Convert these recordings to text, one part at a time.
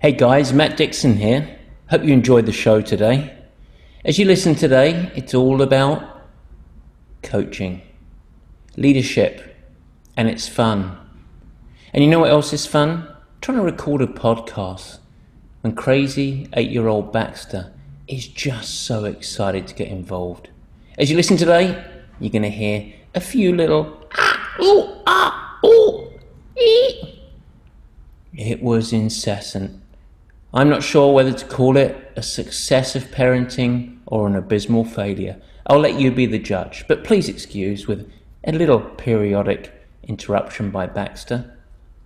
Hey guys, Matt Dixon here. Hope you enjoyed the show today. As you listen today, it's all about coaching, leadership, and it's fun. And you know what else is fun? Trying to record a podcast when crazy eight year old Baxter is just so excited to get involved. As you listen today, you're going to hear a few little ah, ooh, ah, ooh, ee. It was incessant. I'm not sure whether to call it a success of parenting or an abysmal failure. I'll let you be the judge, but please excuse with a little periodic interruption by Baxter.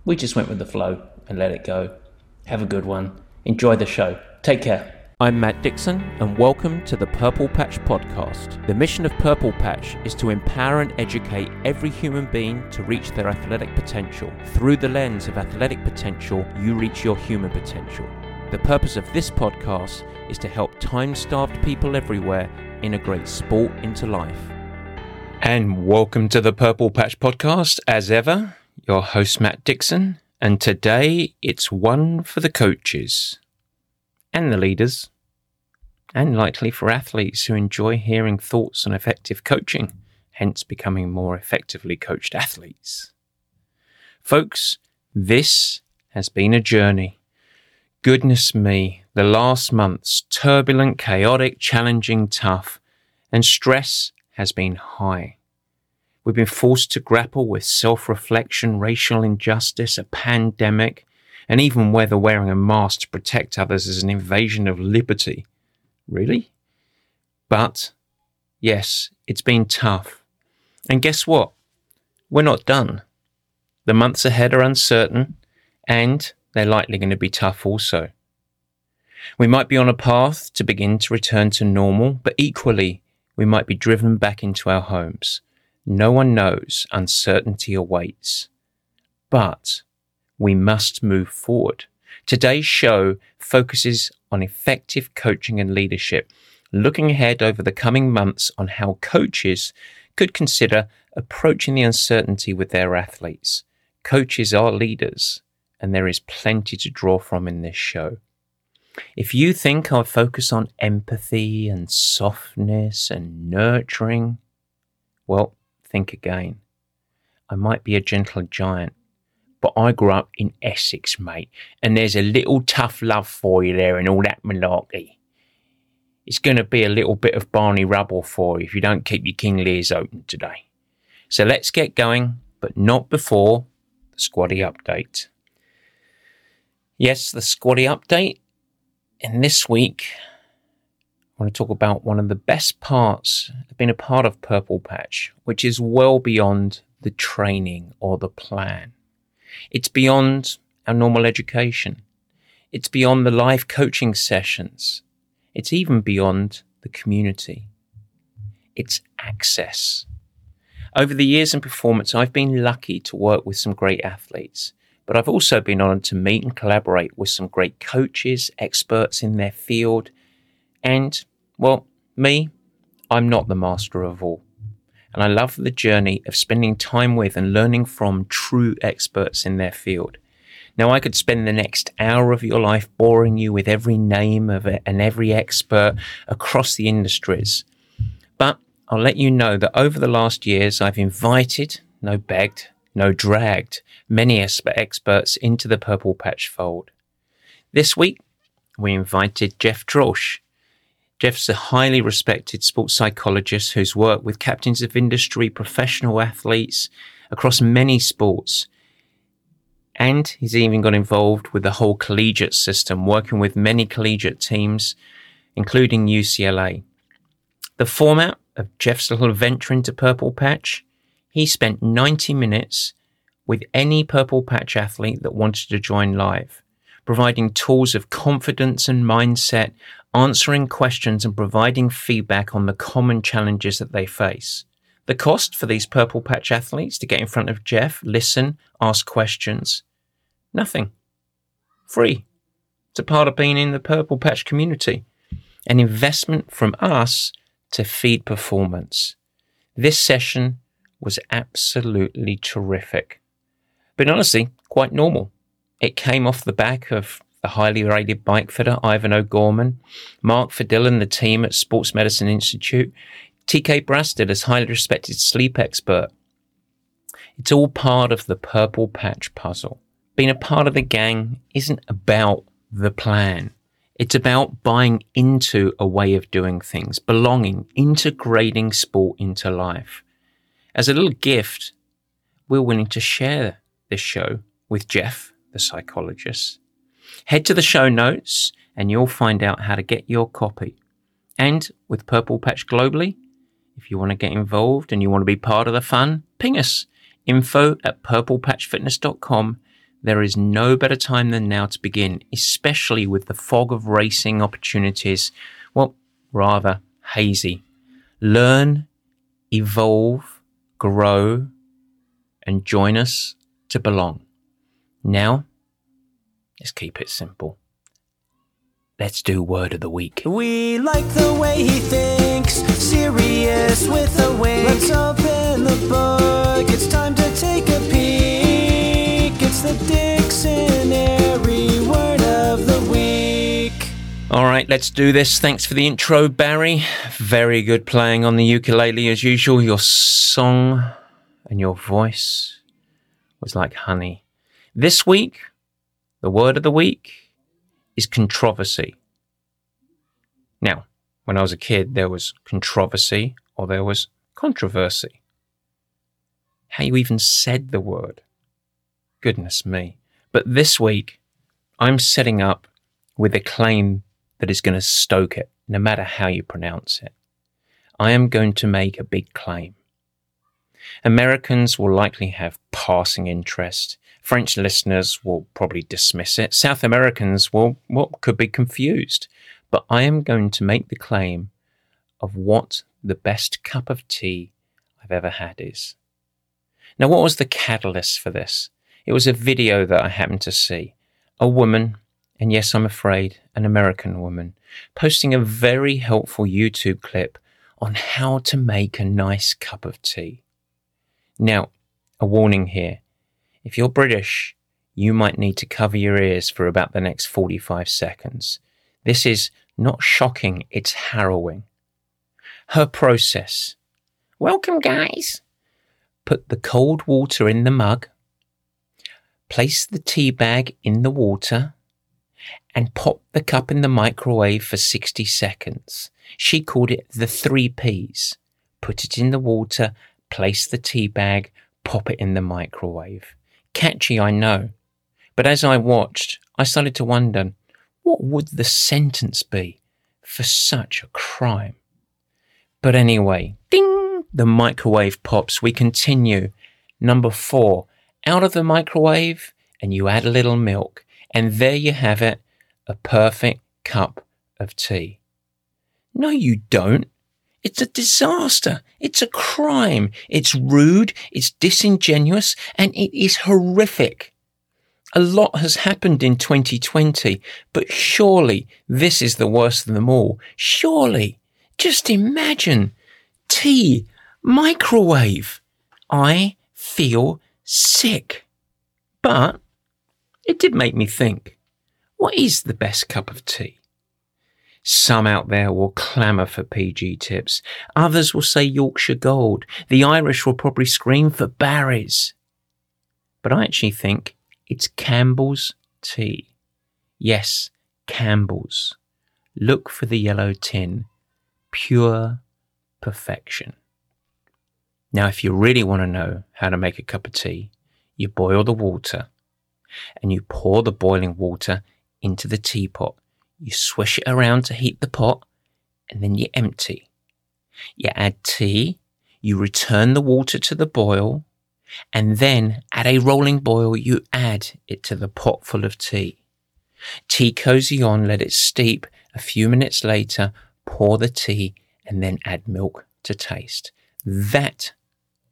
We just went with the flow and let it go. Have a good one. Enjoy the show. Take care. I'm Matt Dixon, and welcome to the Purple Patch Podcast. The mission of Purple Patch is to empower and educate every human being to reach their athletic potential. Through the lens of athletic potential, you reach your human potential. The purpose of this podcast is to help time starved people everywhere integrate sport into life. And welcome to the Purple Patch Podcast, as ever. Your host, Matt Dixon, and today it's one for the coaches and the leaders, and likely for athletes who enjoy hearing thoughts on effective coaching, hence becoming more effectively coached athletes. Folks, this has been a journey. Goodness me, the last months, turbulent, chaotic, challenging, tough, and stress has been high. We've been forced to grapple with self reflection, racial injustice, a pandemic, and even whether wearing a mask to protect others is an invasion of liberty. Really? But, yes, it's been tough. And guess what? We're not done. The months ahead are uncertain, and they're likely going to be tough also. We might be on a path to begin to return to normal, but equally, we might be driven back into our homes. No one knows uncertainty awaits. But we must move forward. Today's show focuses on effective coaching and leadership, looking ahead over the coming months on how coaches could consider approaching the uncertainty with their athletes. Coaches are leaders, and there is plenty to draw from in this show. If you think I focus on empathy and softness and nurturing, well, think again. I might be a gentle giant, but I grew up in Essex, mate, and there's a little tough love for you there and all that malarkey. It's going to be a little bit of Barney Rubble for you if you don't keep your King Lears open today. So let's get going, but not before the squaddy update. Yes, the squaddy update. And this week, I want to talk about one of the best parts of being a part of Purple Patch, which is well beyond the training or the plan. It's beyond our normal education. It's beyond the live coaching sessions. It's even beyond the community. It's access. Over the years in performance, I've been lucky to work with some great athletes but I've also been honoured to meet and collaborate with some great coaches, experts in their field, and, well, me, I'm not the master of all. And I love the journey of spending time with and learning from true experts in their field. Now, I could spend the next hour of your life boring you with every name of it and every expert across the industries. But I'll let you know that over the last years, I've invited, no begged, no dragged many experts into the Purple Patch fold. This week, we invited Jeff Troesch. Jeff's a highly respected sports psychologist who's worked with captains of industry, professional athletes across many sports. And he's even got involved with the whole collegiate system, working with many collegiate teams, including UCLA. The format of Jeff's little venture into Purple Patch he spent 90 minutes with any Purple Patch athlete that wanted to join live, providing tools of confidence and mindset, answering questions and providing feedback on the common challenges that they face. The cost for these Purple Patch athletes to get in front of Jeff, listen, ask questions? Nothing. Free. It's a part of being in the Purple Patch community. An investment from us to feed performance. This session was absolutely terrific. But honestly, quite normal. It came off the back of the highly rated bike fitter Ivan O'Gorman, Mark Fadil and the team at Sports Medicine Institute, TK Brasted as highly respected sleep expert. It's all part of the purple patch puzzle. Being a part of the gang isn't about the plan. It's about buying into a way of doing things, belonging, integrating sport into life. As a little gift, we're willing to share this show with Jeff, the psychologist. Head to the show notes and you'll find out how to get your copy. And with Purple Patch globally, if you want to get involved and you want to be part of the fun, ping us info at purplepatchfitness.com there is no better time than now to begin, especially with the fog of racing opportunities, well, rather hazy. Learn, evolve, grow, and join us to belong. Now, let's keep it simple. Let's do word of the week. We like the way he thinks, serious with a wink. Let's open the book. It's time to take a peek. It's the word of the week. All right, let's do this. Thanks for the intro, Barry. Very good playing on the ukulele as usual. Your song and your voice was like honey. This week, the word of the week is controversy. Now, when I was a kid, there was controversy or there was controversy. How you even said the word. Goodness me. But this week, I'm setting up with a claim that is going to stoke it, no matter how you pronounce it. I am going to make a big claim. Americans will likely have passing interest. French listeners will probably dismiss it. South Americans will, well, could be confused. But I am going to make the claim of what the best cup of tea I've ever had is. Now, what was the catalyst for this? It was a video that I happened to see. A woman, and yes, I'm afraid, an American woman, posting a very helpful YouTube clip on how to make a nice cup of tea. Now, a warning here. If you're British, you might need to cover your ears for about the next 45 seconds. This is not shocking, it's harrowing. Her process. Welcome, guys. Put the cold water in the mug, place the tea bag in the water, and pop the cup in the microwave for 60 seconds. She called it the three P's. Put it in the water, place the tea bag, pop it in the microwave. Catchy, I know. But as I watched, I started to wonder what would the sentence be for such a crime? But anyway, ding, the microwave pops. We continue. Number four, out of the microwave, and you add a little milk, and there you have it a perfect cup of tea. No, you don't. It's a disaster. It's a crime. It's rude. It's disingenuous and it is horrific. A lot has happened in 2020, but surely this is the worst of them all. Surely. Just imagine. Tea. Microwave. I feel sick. But it did make me think. What is the best cup of tea? Some out there will clamour for PG tips. Others will say Yorkshire Gold. The Irish will probably scream for Barry's. But I actually think it's Campbell's tea. Yes, Campbell's. Look for the yellow tin. Pure perfection. Now, if you really want to know how to make a cup of tea, you boil the water and you pour the boiling water into the teapot you swish it around to heat the pot, and then you empty. You add tea, you return the water to the boil, and then at a rolling boil, you add it to the pot full of tea. Tea cozy on, let it steep. A few minutes later, pour the tea and then add milk to taste. That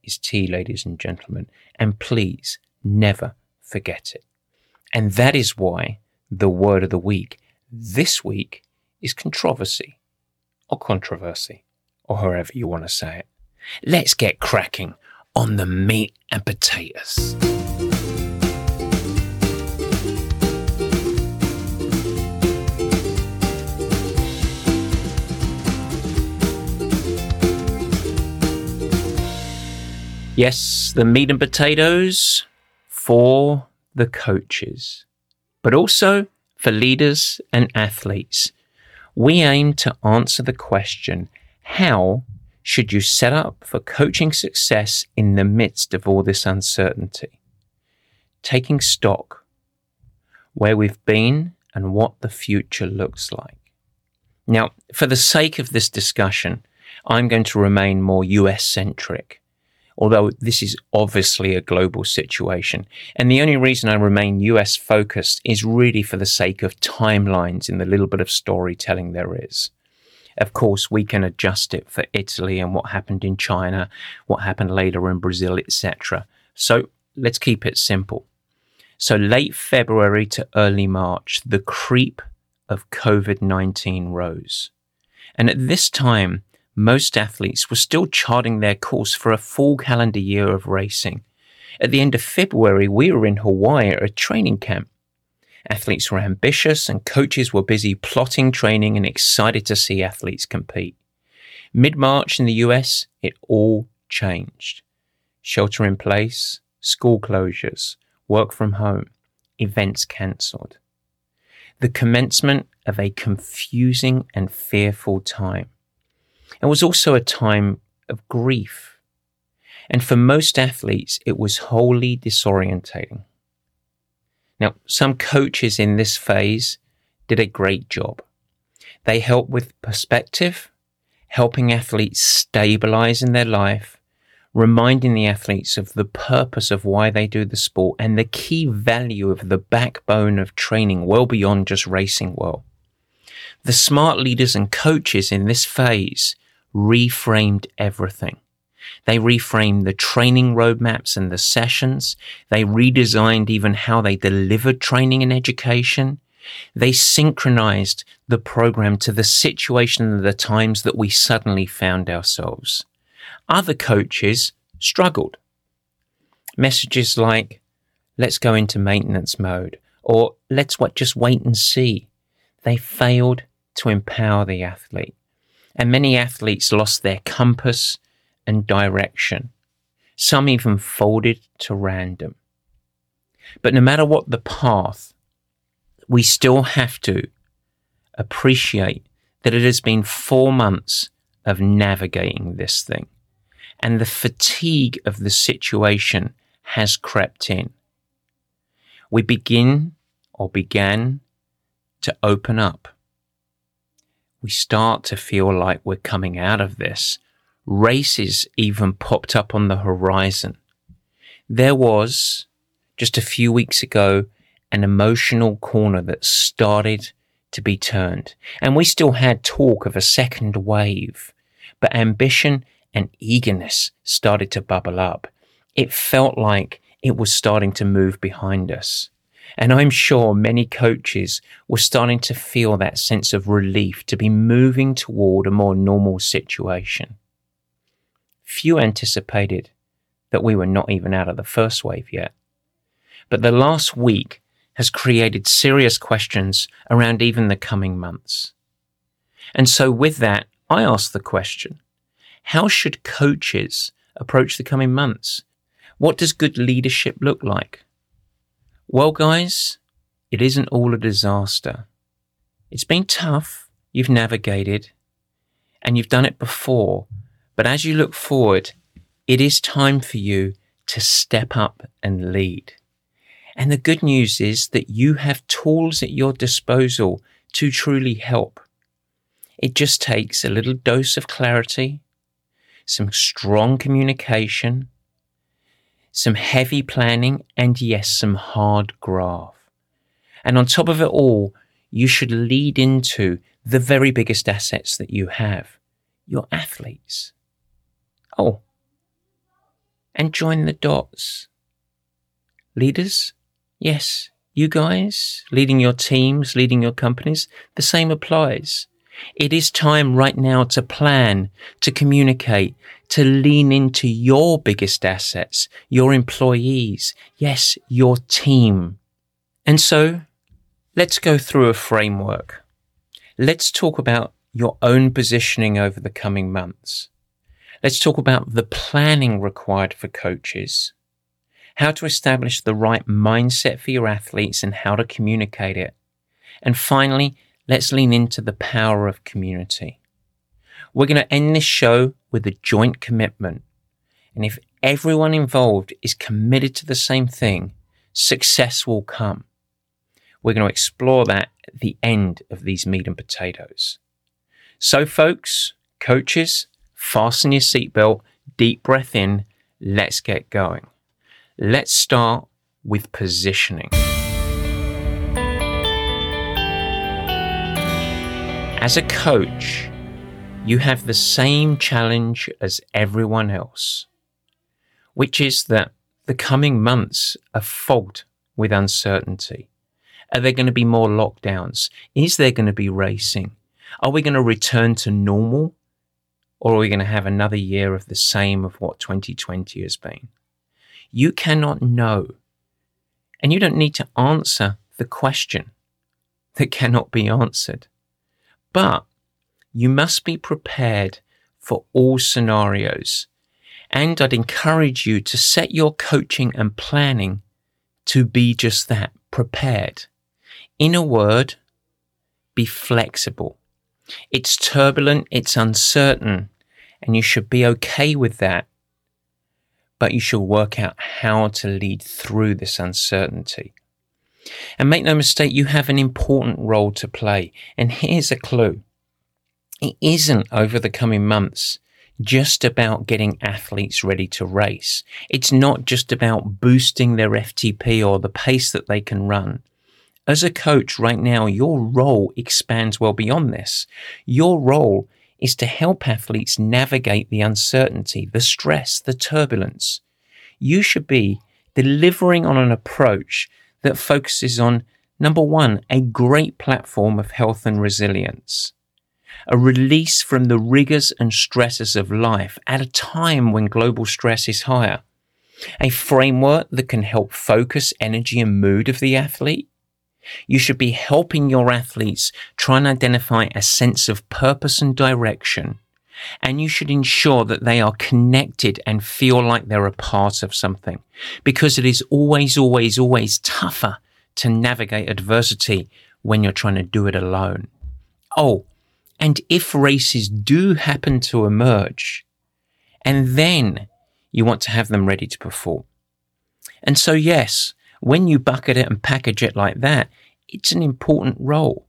is tea, ladies and gentlemen, and please never forget it. And that is why the word of the week this week is controversy or controversy or however you want to say it. Let's get cracking on the meat and potatoes. Yes, the meat and potatoes for the coaches but also for leaders and athletes. We aim to answer the question how should you set up for coaching success in the midst of all this uncertainty? Taking stock where we've been and what the future looks like. Now, for the sake of this discussion, I'm going to remain more US centric, although this is obviously a global situation. And the only reason I remain US focused is really for the sake of timelines in the little bit of storytelling there is. Of course, we can adjust it for Italy and what happened in China, what happened later in Brazil, etc. So let's keep it simple. So late February to early March, the creep of COVID 19 rose. And at this time, most athletes were still charting their course for a full calendar year of racing. At the end of February, we were in Hawaii at a training camp. Athletes were ambitious and coaches were busy plotting training and excited to see athletes compete. Mid March in the US, it all changed. Shelter in place, school closures, work from home, events cancelled the commencement of a confusing and fearful time. It was also a time of grief. And for most athletes, it was wholly disorientating. Now, some coaches in this phase did a great job. They helped with perspective, helping athletes stabilize in their life reminding the athletes of the purpose of why they do the sport and the key value of the backbone of training well beyond just racing well. The smart leaders and coaches in this phase reframed everything. They reframed the training roadmaps and the sessions. They redesigned even how they delivered training and education. They synchronized the program to the situation and the times that we suddenly found ourselves. Other coaches struggled. Messages like, let's go into maintenance mode, or let's what, just wait and see. They failed to empower the athlete. And many athletes lost their compass and direction. Some even folded to random. But no matter what the path, we still have to appreciate that it has been four months of navigating this thing and the fatigue of the situation has crept in. We begin or began to open up. We start to feel like we're coming out of this. Races even popped up on the horizon. There was, just a few weeks ago, an emotional corner that started to be turned. And we still had talk of a second wave, but ambition and eagerness started to bubble up. It felt like it was starting to move behind us. And I'm sure many coaches were starting to feel that sense of relief to be moving toward a more normal situation. Few anticipated that we were not even out of the first wave yet. But the last week has created serious questions around even the coming months. And so with that, I ask the question, how should coaches approach the coming months? What does good leadership look like? Well, guys, it isn't all a disaster. It's been tough. You've navigated and you've done it before. But as you look forward, it is time for you to step up and lead. And the good news is that you have tools at your disposal to truly help. It just takes a little dose of clarity, some strong communication, some heavy planning, and yes, some hard graft. And on top of it all, you should lead into the very biggest assets that you have your athletes. Oh, and join the dots. Leaders, yes, you guys, leading your teams, leading your companies, the same applies. It is time right now to plan, to communicate, to lean into your biggest assets, your employees, yes, your team. And so let's go through a framework. Let's talk about your own positioning over the coming months. Let's talk about the planning required for coaches, how to establish the right mindset for your athletes and how to communicate it. And finally, let's lean into the power of community. We're going to end this show with a joint commitment. And if everyone involved is committed to the same thing, success will come. We're going to explore that at the end of these meat and potatoes. So, folks, coaches, fasten your seatbelt, deep breath in, let's get going. Let's start with positioning. As a coach, you have the same challenge as everyone else, which is that the coming months are fogged with uncertainty. Are there going to be more lockdowns? Is there going to be racing? Are we going to return to normal? Or are we going to have another year of the same of what 2020 has been? You cannot know. And you don't need to answer the question that cannot be answered. But you must be prepared for all scenarios. And I'd encourage you to set your coaching and planning to be just that prepared. In a word, be flexible. It's turbulent, it's uncertain, and you should be okay with that. But you should work out how to lead through this uncertainty. And make no mistake, you have an important role to play. And here's a clue it isn't over the coming months just about getting athletes ready to race. It's not just about boosting their FTP or the pace that they can run. As a coach right now, your role expands well beyond this. Your role is to help athletes navigate the uncertainty, the stress, the turbulence. You should be delivering on an approach that focuses on number one, a great platform of health and resilience, a release from the rigors and stresses of life at a time when global stress is higher, a framework that can help focus energy and mood of the athlete, you should be helping your athletes try and identify a sense of purpose and direction. And you should ensure that they are connected and feel like they're a part of something because it is always, always, always tougher to navigate adversity when you're trying to do it alone. Oh, and if races do happen to emerge, and then you want to have them ready to perform. And so, yes, when you bucket it and package it like that, it's an important role.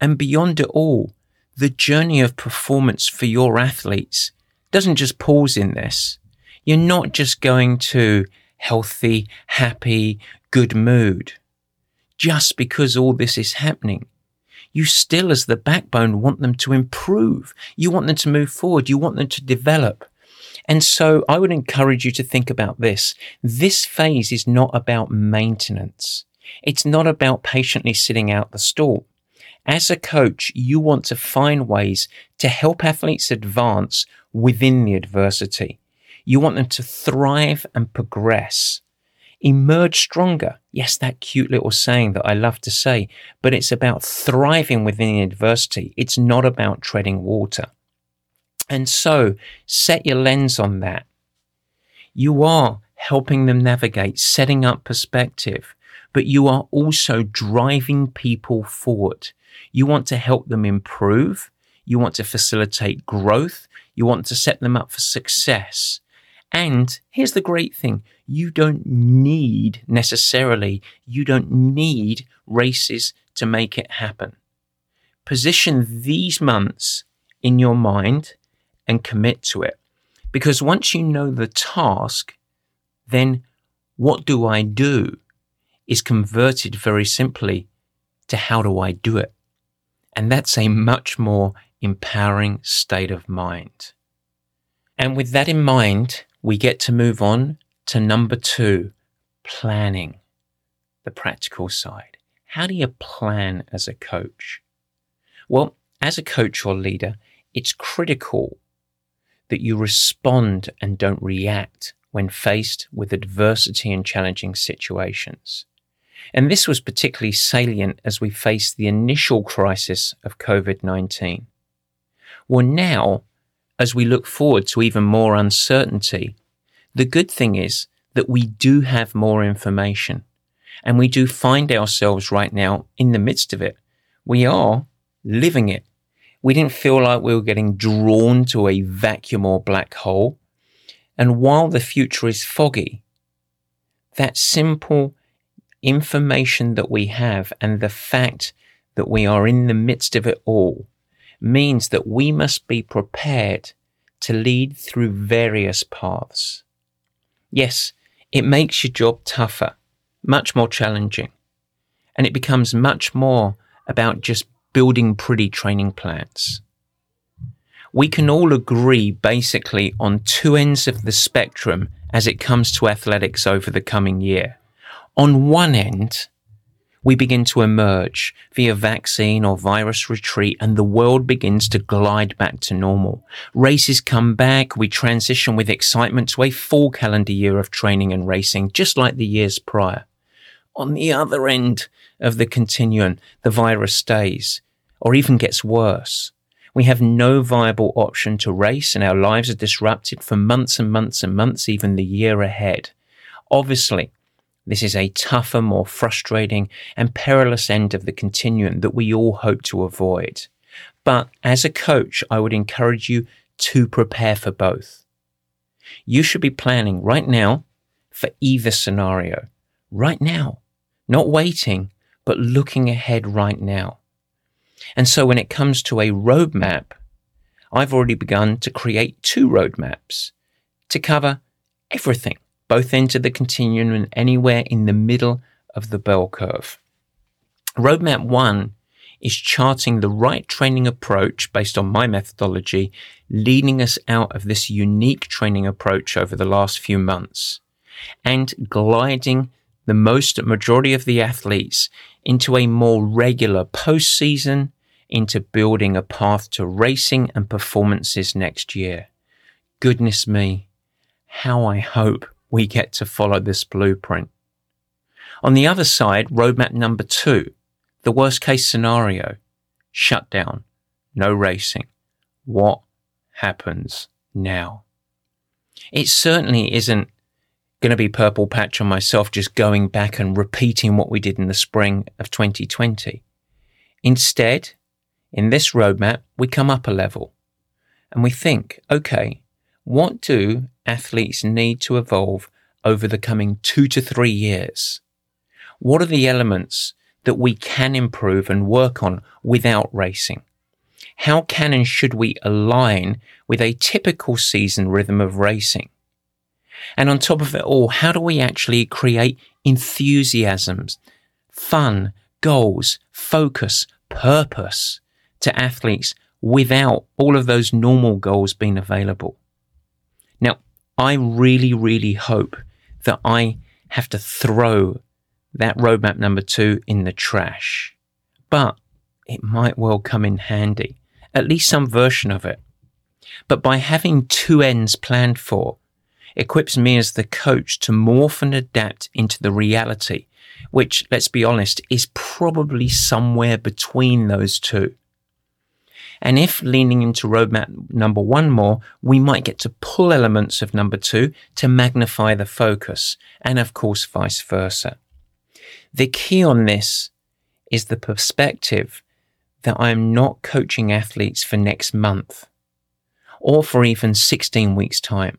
And beyond it all, the journey of performance for your athletes doesn't just pause in this. You're not just going to healthy, happy, good mood just because all this is happening. You still, as the backbone, want them to improve. You want them to move forward. You want them to develop. And so I would encourage you to think about this. This phase is not about maintenance. It's not about patiently sitting out the storm. As a coach, you want to find ways to help athletes advance within the adversity. You want them to thrive and progress, emerge stronger. Yes, that cute little saying that I love to say, but it's about thriving within adversity. It's not about treading water. And so set your lens on that. You are helping them navigate, setting up perspective, but you are also driving people forward. You want to help them improve. You want to facilitate growth. You want to set them up for success. And here's the great thing. You don't need necessarily, you don't need races to make it happen. Position these months in your mind and commit to it. Because once you know the task, then what do I do is converted very simply to how do I do it? And that's a much more empowering state of mind. And with that in mind, we get to move on to number two, planning, the practical side. How do you plan as a coach? Well, as a coach or leader, it's critical that you respond and don't react when faced with adversity and challenging situations. And this was particularly salient as we faced the initial crisis of COVID 19. Well, now, as we look forward to even more uncertainty, the good thing is that we do have more information and we do find ourselves right now in the midst of it. We are living it. We didn't feel like we were getting drawn to a vacuum or black hole. And while the future is foggy, that simple information that we have and the fact that we are in the midst of it all means that we must be prepared to lead through various paths. Yes, it makes your job tougher, much more challenging, and it becomes much more about just building pretty training plans. We can all agree basically on two ends of the spectrum as it comes to athletics over the coming year. On one end, we begin to emerge via vaccine or virus retreat and the world begins to glide back to normal. Races come back. We transition with excitement to a full calendar year of training and racing, just like the years prior. On the other end of the continuum, the virus stays or even gets worse. We have no viable option to race and our lives are disrupted for months and months and months, even the year ahead. Obviously, this is a tougher, more frustrating, and perilous end of the continuum that we all hope to avoid. But as a coach, I would encourage you to prepare for both. You should be planning right now for either scenario. Right now. Not waiting, but looking ahead right now. And so when it comes to a roadmap, I've already begun to create two roadmaps to cover everything both ends of the continuum and anywhere in the middle of the bell curve. Roadmap one is charting the right training approach based on my methodology, leading us out of this unique training approach over the last few months and gliding the most majority of the athletes into a more regular postseason, into building a path to racing and performances next year. Goodness me, how I hope we get to follow this blueprint. On the other side, roadmap number two, the worst case scenario, shutdown, no racing. What happens now? It certainly isn't going to be purple patch on myself just going back and repeating what we did in the spring of 2020. Instead, in this roadmap, we come up a level and we think, okay, what do athletes need to evolve over the coming two to three years? What are the elements that we can improve and work on without racing? How can and should we align with a typical season rhythm of racing? And on top of it all, how do we actually create enthusiasms, fun, goals, focus, purpose to athletes without all of those normal goals being available? I really, really hope that I have to throw that roadmap number two in the trash. But it might well come in handy, at least some version of it. But by having two ends planned for, equips me as the coach to morph and adapt into the reality, which, let's be honest, is probably somewhere between those two. And if leaning into roadmap number one more, we might get to pull elements of number two to magnify the focus, and of course, vice versa. The key on this is the perspective that I am not coaching athletes for next month or for even 16 weeks' time,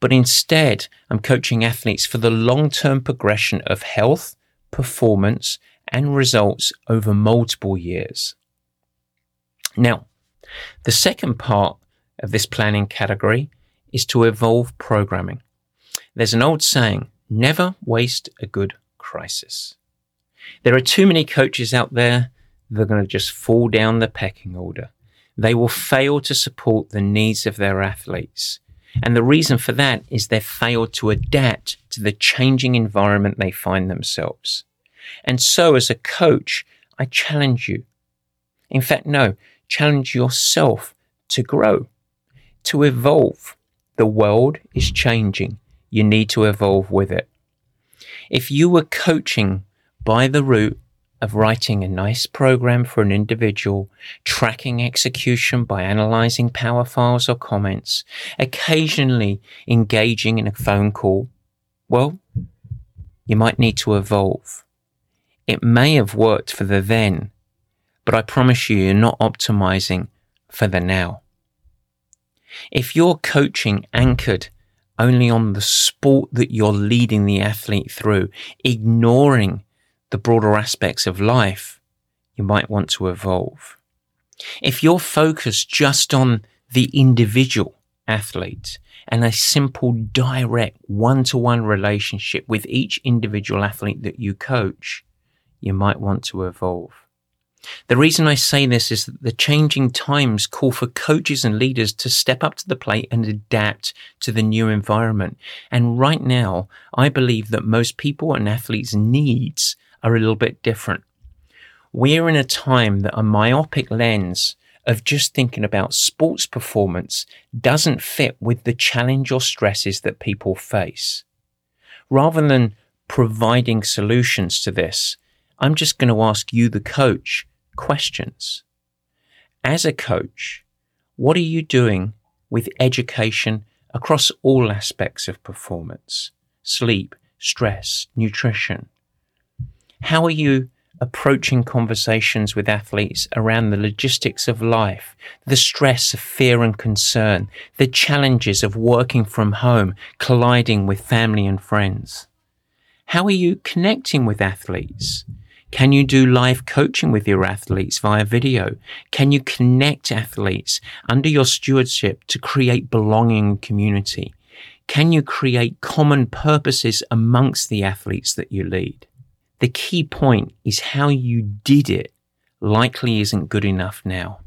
but instead I'm coaching athletes for the long term progression of health, performance, and results over multiple years. Now, the second part of this planning category is to evolve programming. There's an old saying, never waste a good crisis. There are too many coaches out there that are going to just fall down the pecking order. They will fail to support the needs of their athletes. And the reason for that is they've failed to adapt to the changing environment they find themselves. And so as a coach, I challenge you. In fact, no, challenge yourself to grow, to evolve. The world is changing. You need to evolve with it. If you were coaching by the route of writing a nice program for an individual, tracking execution by analyzing power files or comments, occasionally engaging in a phone call, well, you might need to evolve. It may have worked for the then, but I promise you, you're not optimizing for the now. If you're coaching anchored only on the sport that you're leading the athlete through, ignoring the broader aspects of life, you might want to evolve. If you're focused just on the individual athlete and a simple, direct one to one relationship with each individual athlete that you coach, you might want to evolve. The reason I say this is that the changing times call for coaches and leaders to step up to the plate and adapt to the new environment. And right now, I believe that most people and athletes' needs are a little bit different. We're in a time that a myopic lens of just thinking about sports performance doesn't fit with the challenge or stresses that people face. Rather than providing solutions to this, I'm just going to ask you, the coach, questions. As a coach, what are you doing with education across all aspects of performance? Sleep, stress, nutrition. How are you approaching conversations with athletes around the logistics of life, the stress of fear and concern, the challenges of working from home, colliding with family and friends? How are you connecting with athletes? Can you do live coaching with your athletes via video? Can you connect athletes under your stewardship to create belonging community? Can you create common purposes amongst the athletes that you lead? The key point is how you did it likely isn't good enough now.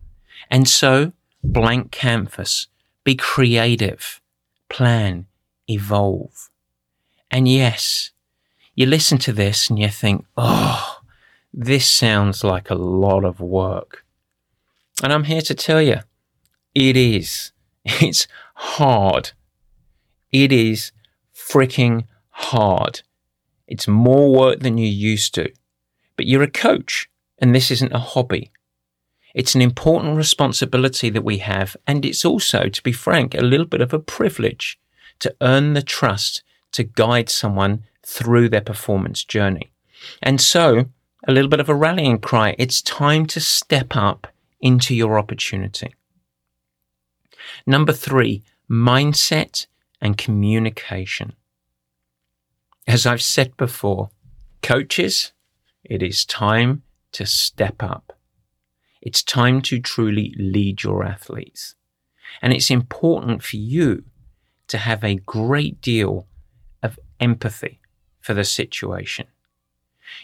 And so, blank canvas, be creative, plan, evolve. And yes, you listen to this and you think, oh, this sounds like a lot of work. And I'm here to tell you, it is. It's hard. It is freaking hard. It's more work than you're used to. But you're a coach, and this isn't a hobby. It's an important responsibility that we have, and it's also, to be frank, a little bit of a privilege to earn the trust to guide someone through their performance journey. And so, a little bit of a rallying cry. It's time to step up into your opportunity. Number three, mindset and communication. As I've said before, coaches, it is time to step up. It's time to truly lead your athletes. And it's important for you to have a great deal of empathy for the situation.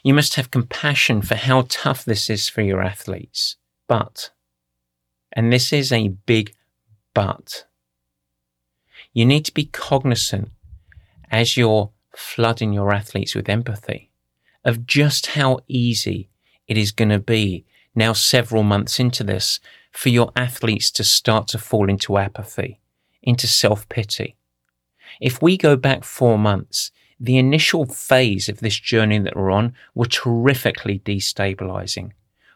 You must have compassion for how tough this is for your athletes. But, and this is a big but, you need to be cognizant as you're flooding your athletes with empathy of just how easy it is going to be now several months into this for your athletes to start to fall into apathy, into self pity. If we go back four months, the initial phase of this journey that we're on were terrifically destabilizing.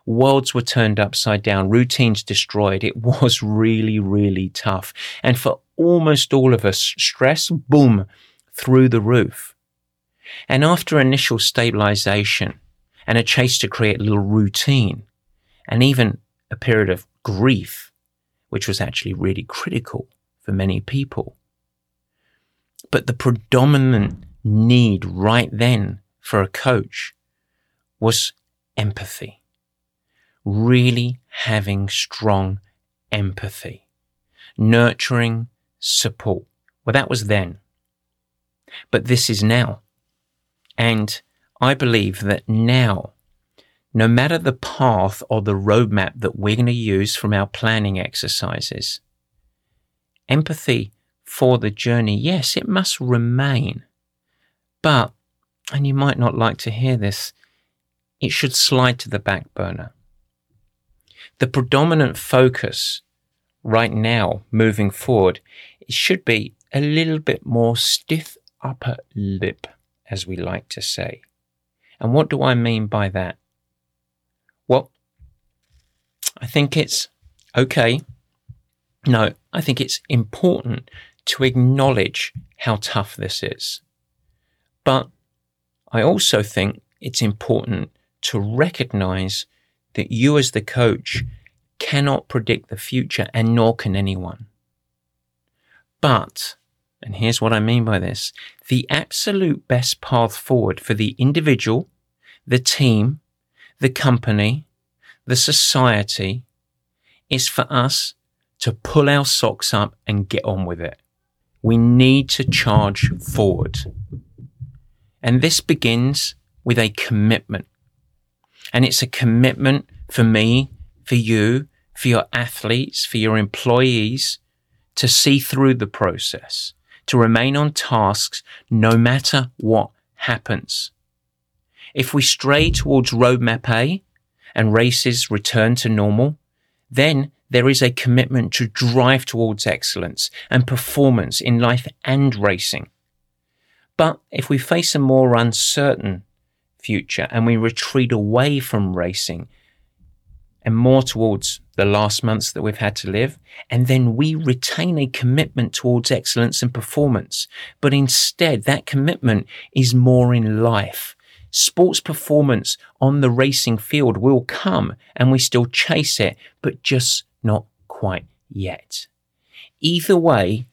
Worlds were turned upside down, routines destroyed. It was really, really tough. And for almost all of us, stress, boom, through the roof. And after initial stabilization and a chase to create a little routine and even a period of grief, which was actually really critical for many people. But the predominant need right then for a coach was empathy. Really having strong empathy, nurturing support. Well, that was then. But this is now. And I believe that now, no matter the path or the roadmap that we're going to use from our planning exercises, empathy for the journey, yes, it must remain. But, and you might not like to hear this, it should slide to the back burner. The predominant focus right now, moving forward, it should be a little bit more stiff upper lip, as we like to say. And what do I mean by that? Well, I think it's okay. No, I think it's important to acknowledge how tough this is. But I also think it's important to recognize that you, as the coach, cannot predict the future, and nor can anyone. But, and here's what I mean by this the absolute best path forward for the individual, the team, the company, the society is for us to pull our socks up and get on with it. We need to charge forward. And this begins with a commitment. And it's a commitment for me, for you, for your athletes, for your employees to see through the process, to remain on tasks no matter what happens. If we stray towards roadmap A and races return to normal, then there is a commitment to drive towards excellence and performance in life and racing. But if we face a more uncertain future and we retreat away from racing and more towards the last months that we've had to live, and then we retain a commitment towards excellence and performance, but instead that commitment is more in life. Sports performance on the racing field will come and we still chase it, but just not quite yet. Either way,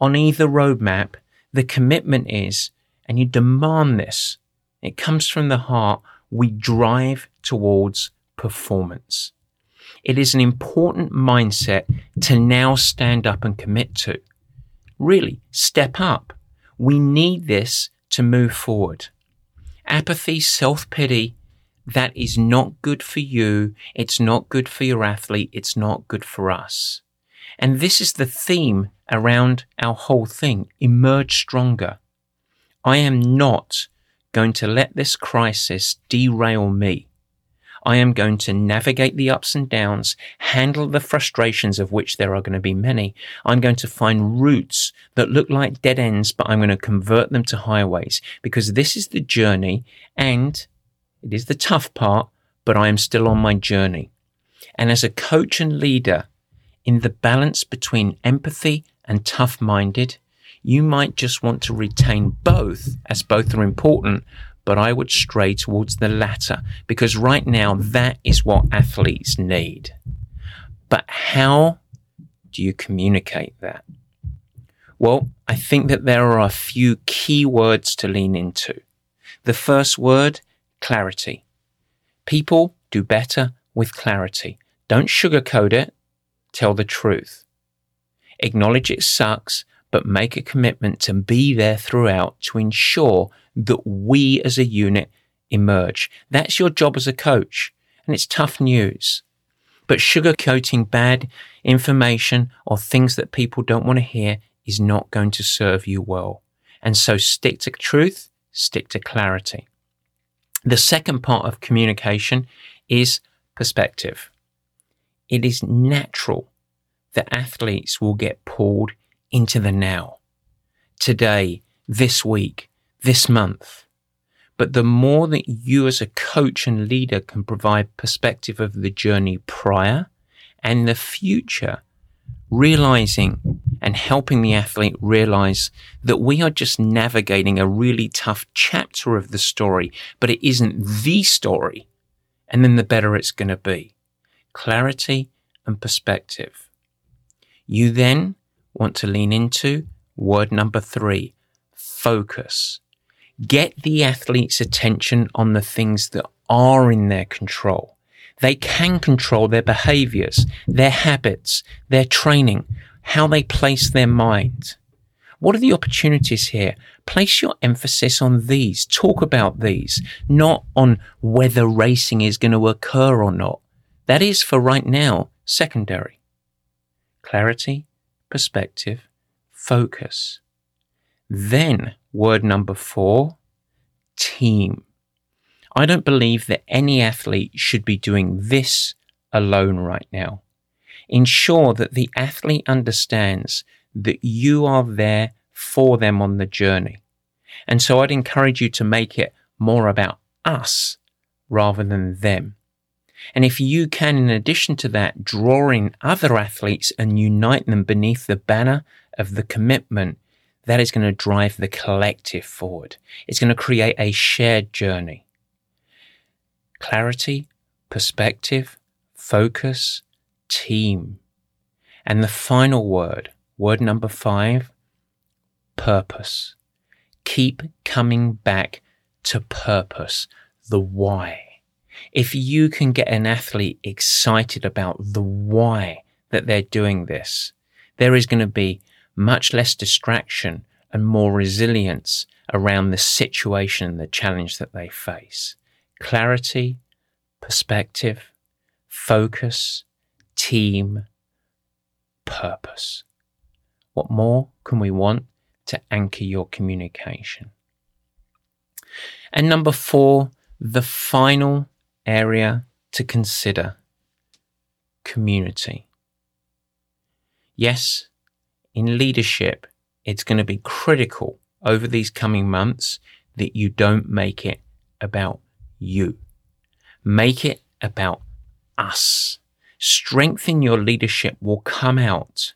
on either roadmap, the commitment is, and you demand this, it comes from the heart, we drive towards performance. It is an important mindset to now stand up and commit to. Really, step up. We need this to move forward. Apathy, self pity, that is not good for you. It's not good for your athlete. It's not good for us. And this is the theme around our whole thing emerge stronger. I am not going to let this crisis derail me. I am going to navigate the ups and downs, handle the frustrations of which there are going to be many. I'm going to find routes that look like dead ends, but I'm going to convert them to highways because this is the journey and it is the tough part, but I am still on my journey. And as a coach and leader, in the balance between empathy and tough minded, you might just want to retain both, as both are important, but I would stray towards the latter because right now that is what athletes need. But how do you communicate that? Well, I think that there are a few key words to lean into. The first word clarity. People do better with clarity. Don't sugarcoat it, tell the truth. Acknowledge it sucks, but make a commitment to be there throughout to ensure that we as a unit emerge. That's your job as a coach, and it's tough news. But sugarcoating bad information or things that people don't want to hear is not going to serve you well. And so stick to truth, stick to clarity. The second part of communication is perspective. It is natural that athletes will get pulled into the now, today, this week, this month. But the more that you as a coach and leader can provide perspective of the journey prior and the future, realizing and helping the athlete realize that we are just navigating a really tough chapter of the story, but it isn't the story. And then the better it's going to be. Clarity and perspective. You then want to lean into word number three, focus. Get the athlete's attention on the things that are in their control they can control their behaviors, their habits, their training, how they place their mind. What are the opportunities here? Place your emphasis on these. Talk about these, not on whether racing is going to occur or not. That is for right now secondary. Clarity, perspective, focus. Then word number four, team. I don't believe that any athlete should be doing this alone right now. Ensure that the athlete understands that you are there for them on the journey. And so I'd encourage you to make it more about us rather than them. And if you can, in addition to that, draw in other athletes and unite them beneath the banner of the commitment, that is going to drive the collective forward. It's going to create a shared journey. Clarity, perspective, focus, team. And the final word, word number five, purpose. Keep coming back to purpose, the why. If you can get an athlete excited about the why that they're doing this, there is going to be much less distraction and more resilience around the situation, and the challenge that they face. Clarity, perspective, focus, team, purpose. What more can we want to anchor your communication? And number four, the final area to consider community. Yes, in leadership, it's going to be critical over these coming months that you don't make it about you. Make it about us. Strength in your leadership will come out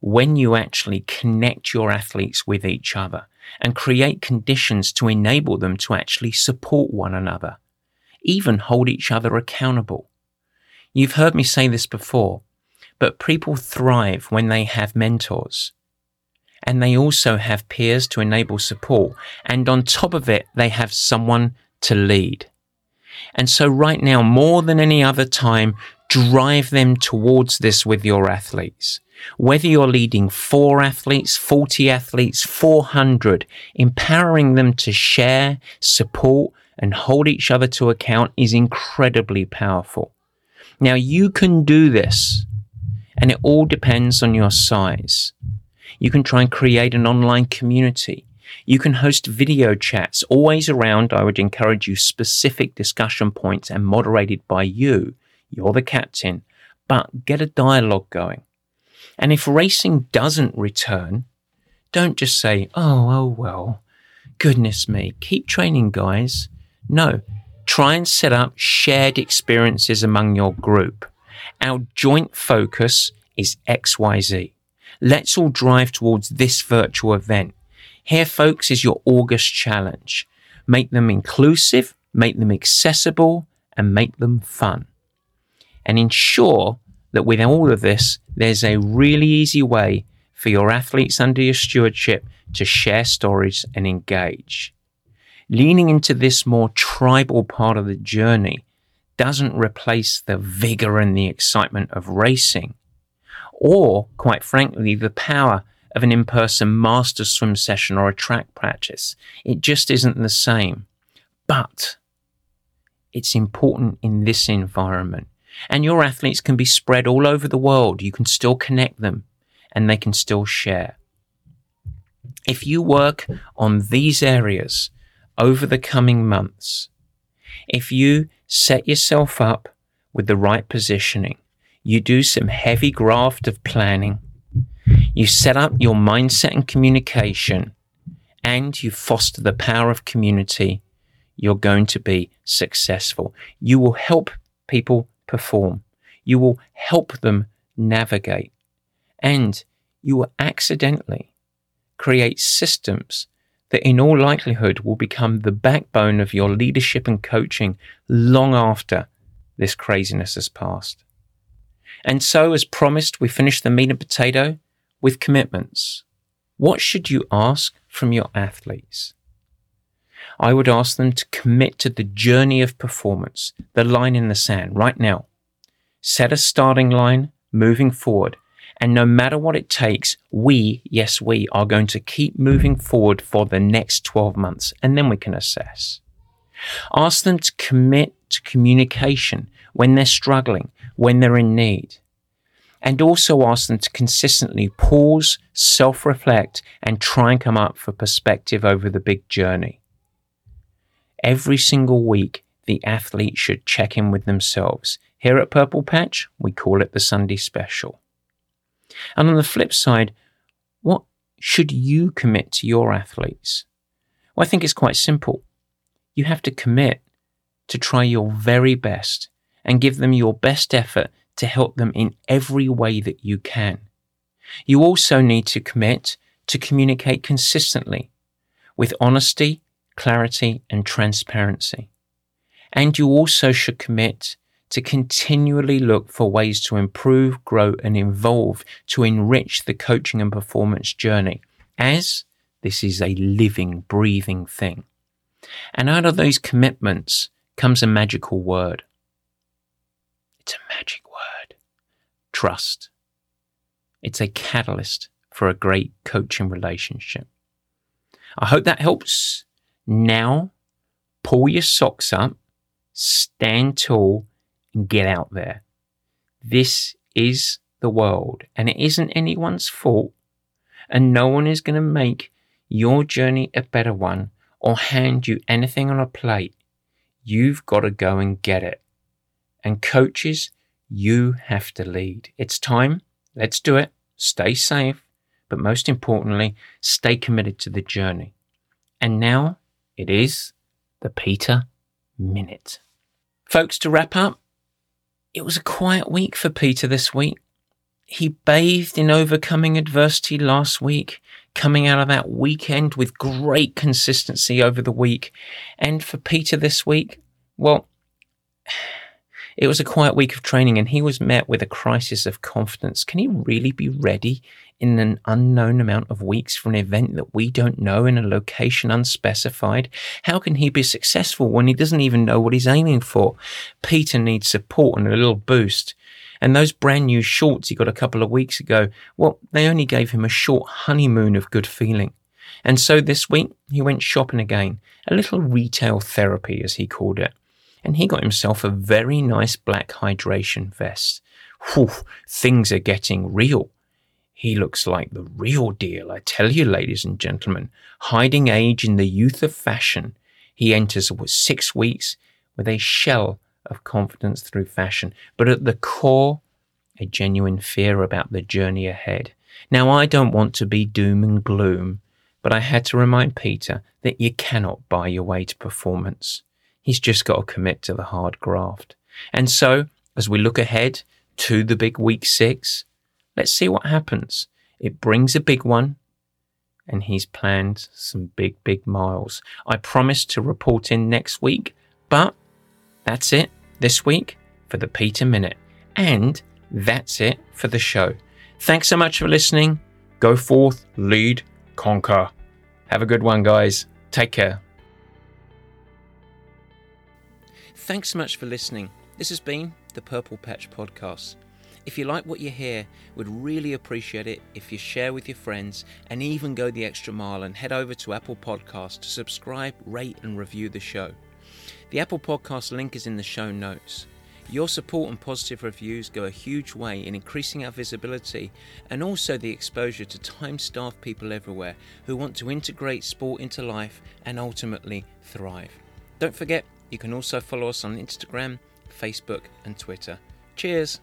when you actually connect your athletes with each other and create conditions to enable them to actually support one another, even hold each other accountable. You've heard me say this before, but people thrive when they have mentors. And they also have peers to enable support. And on top of it, they have someone to lead. And so right now, more than any other time, drive them towards this with your athletes. Whether you're leading four athletes, 40 athletes, 400, empowering them to share, support, and hold each other to account is incredibly powerful. Now you can do this and it all depends on your size. You can try and create an online community. You can host video chats always around. I would encourage you specific discussion points and moderated by you. You're the captain, but get a dialogue going. And if racing doesn't return, don't just say, oh, oh, well, goodness me, keep training, guys. No, try and set up shared experiences among your group. Our joint focus is XYZ. Let's all drive towards this virtual event. Here, folks, is your August challenge. Make them inclusive, make them accessible, and make them fun. And ensure that with all of this, there's a really easy way for your athletes under your stewardship to share stories and engage. Leaning into this more tribal part of the journey doesn't replace the vigor and the excitement of racing, or, quite frankly, the power of an in person master swim session or a track practice. It just isn't the same. But it's important in this environment. And your athletes can be spread all over the world. You can still connect them and they can still share. If you work on these areas over the coming months, if you set yourself up with the right positioning, you do some heavy graft of planning, you set up your mindset and communication, and you foster the power of community, you're going to be successful. You will help people perform. You will help them navigate. And you will accidentally create systems that in all likelihood will become the backbone of your leadership and coaching long after this craziness has passed. And so, as promised, we finish the meat and potato with commitments. What should you ask from your athletes? I would ask them to commit to the journey of performance, the line in the sand right now. Set a starting line moving forward and no matter what it takes, we, yes, we are going to keep moving forward for the next 12 months and then we can assess. Ask them to commit to communication when they're struggling, when they're in need. And also ask them to consistently pause, self reflect, and try and come up for perspective over the big journey. Every single week, the athlete should check in with themselves. Here at Purple Patch, we call it the Sunday Special. And on the flip side, what should you commit to your athletes? Well, I think it's quite simple. You have to commit to try your very best and give them your best effort to help them in every way that you can. You also need to commit to communicate consistently with honesty, clarity, and transparency. And you also should commit to continually look for ways to improve, grow, and evolve to enrich the coaching and performance journey, as this is a living, breathing thing. And out of those commitments comes a magical word. It's a magic word trust. It's a catalyst for a great coaching relationship. I hope that helps. Now, pull your socks up, stand tall, get out there. This is the world, and it isn't anyone's fault, and no one is going to make your journey a better one or hand you anything on a plate. You've got to go and get it. And coaches, you have to lead. It's time. Let's do it. Stay safe. But most importantly, stay committed to the journey. And now it is the Peter Minute. Folks, to wrap up, it was a quiet week for Peter this week. He bathed in overcoming adversity last week, coming out of that weekend with great consistency over the week. And for Peter this week, well, it was a quiet week of training and he was met with a crisis of confidence. Can he really be ready in an unknown amount of weeks for an event that we don't know in a location unspecified? How can he be successful when he doesn't even know what he's aiming for? Peter needs support and a little boost. And those brand new shorts he got a couple of weeks ago, well, they only gave him a short honeymoon of good feeling. And so this week he went shopping again, a little retail therapy as he called it and he got himself a very nice black hydration vest. Whew, things are getting real. He looks like the real deal, I tell you, ladies and gentlemen. Hiding age in the youth of fashion, he enters with six weeks with a shell of confidence through fashion, but at the core, a genuine fear about the journey ahead. Now, I don't want to be doom and gloom, but I had to remind Peter that you cannot buy your way to performance. He's just got to commit to the hard graft. And so, as we look ahead to the big week six, let's see what happens. It brings a big one, and he's planned some big, big miles. I promise to report in next week, but that's it this week for the Peter Minute. And that's it for the show. Thanks so much for listening. Go forth, lead, conquer. Have a good one, guys. Take care. Thanks so much for listening. This has been the Purple Patch Podcast. If you like what you hear, we'd really appreciate it if you share with your friends and even go the extra mile and head over to Apple Podcasts to subscribe, rate, and review the show. The Apple Podcast link is in the show notes. Your support and positive reviews go a huge way in increasing our visibility and also the exposure to time starved people everywhere who want to integrate sport into life and ultimately thrive. Don't forget, you can also follow us on Instagram, Facebook, and Twitter. Cheers!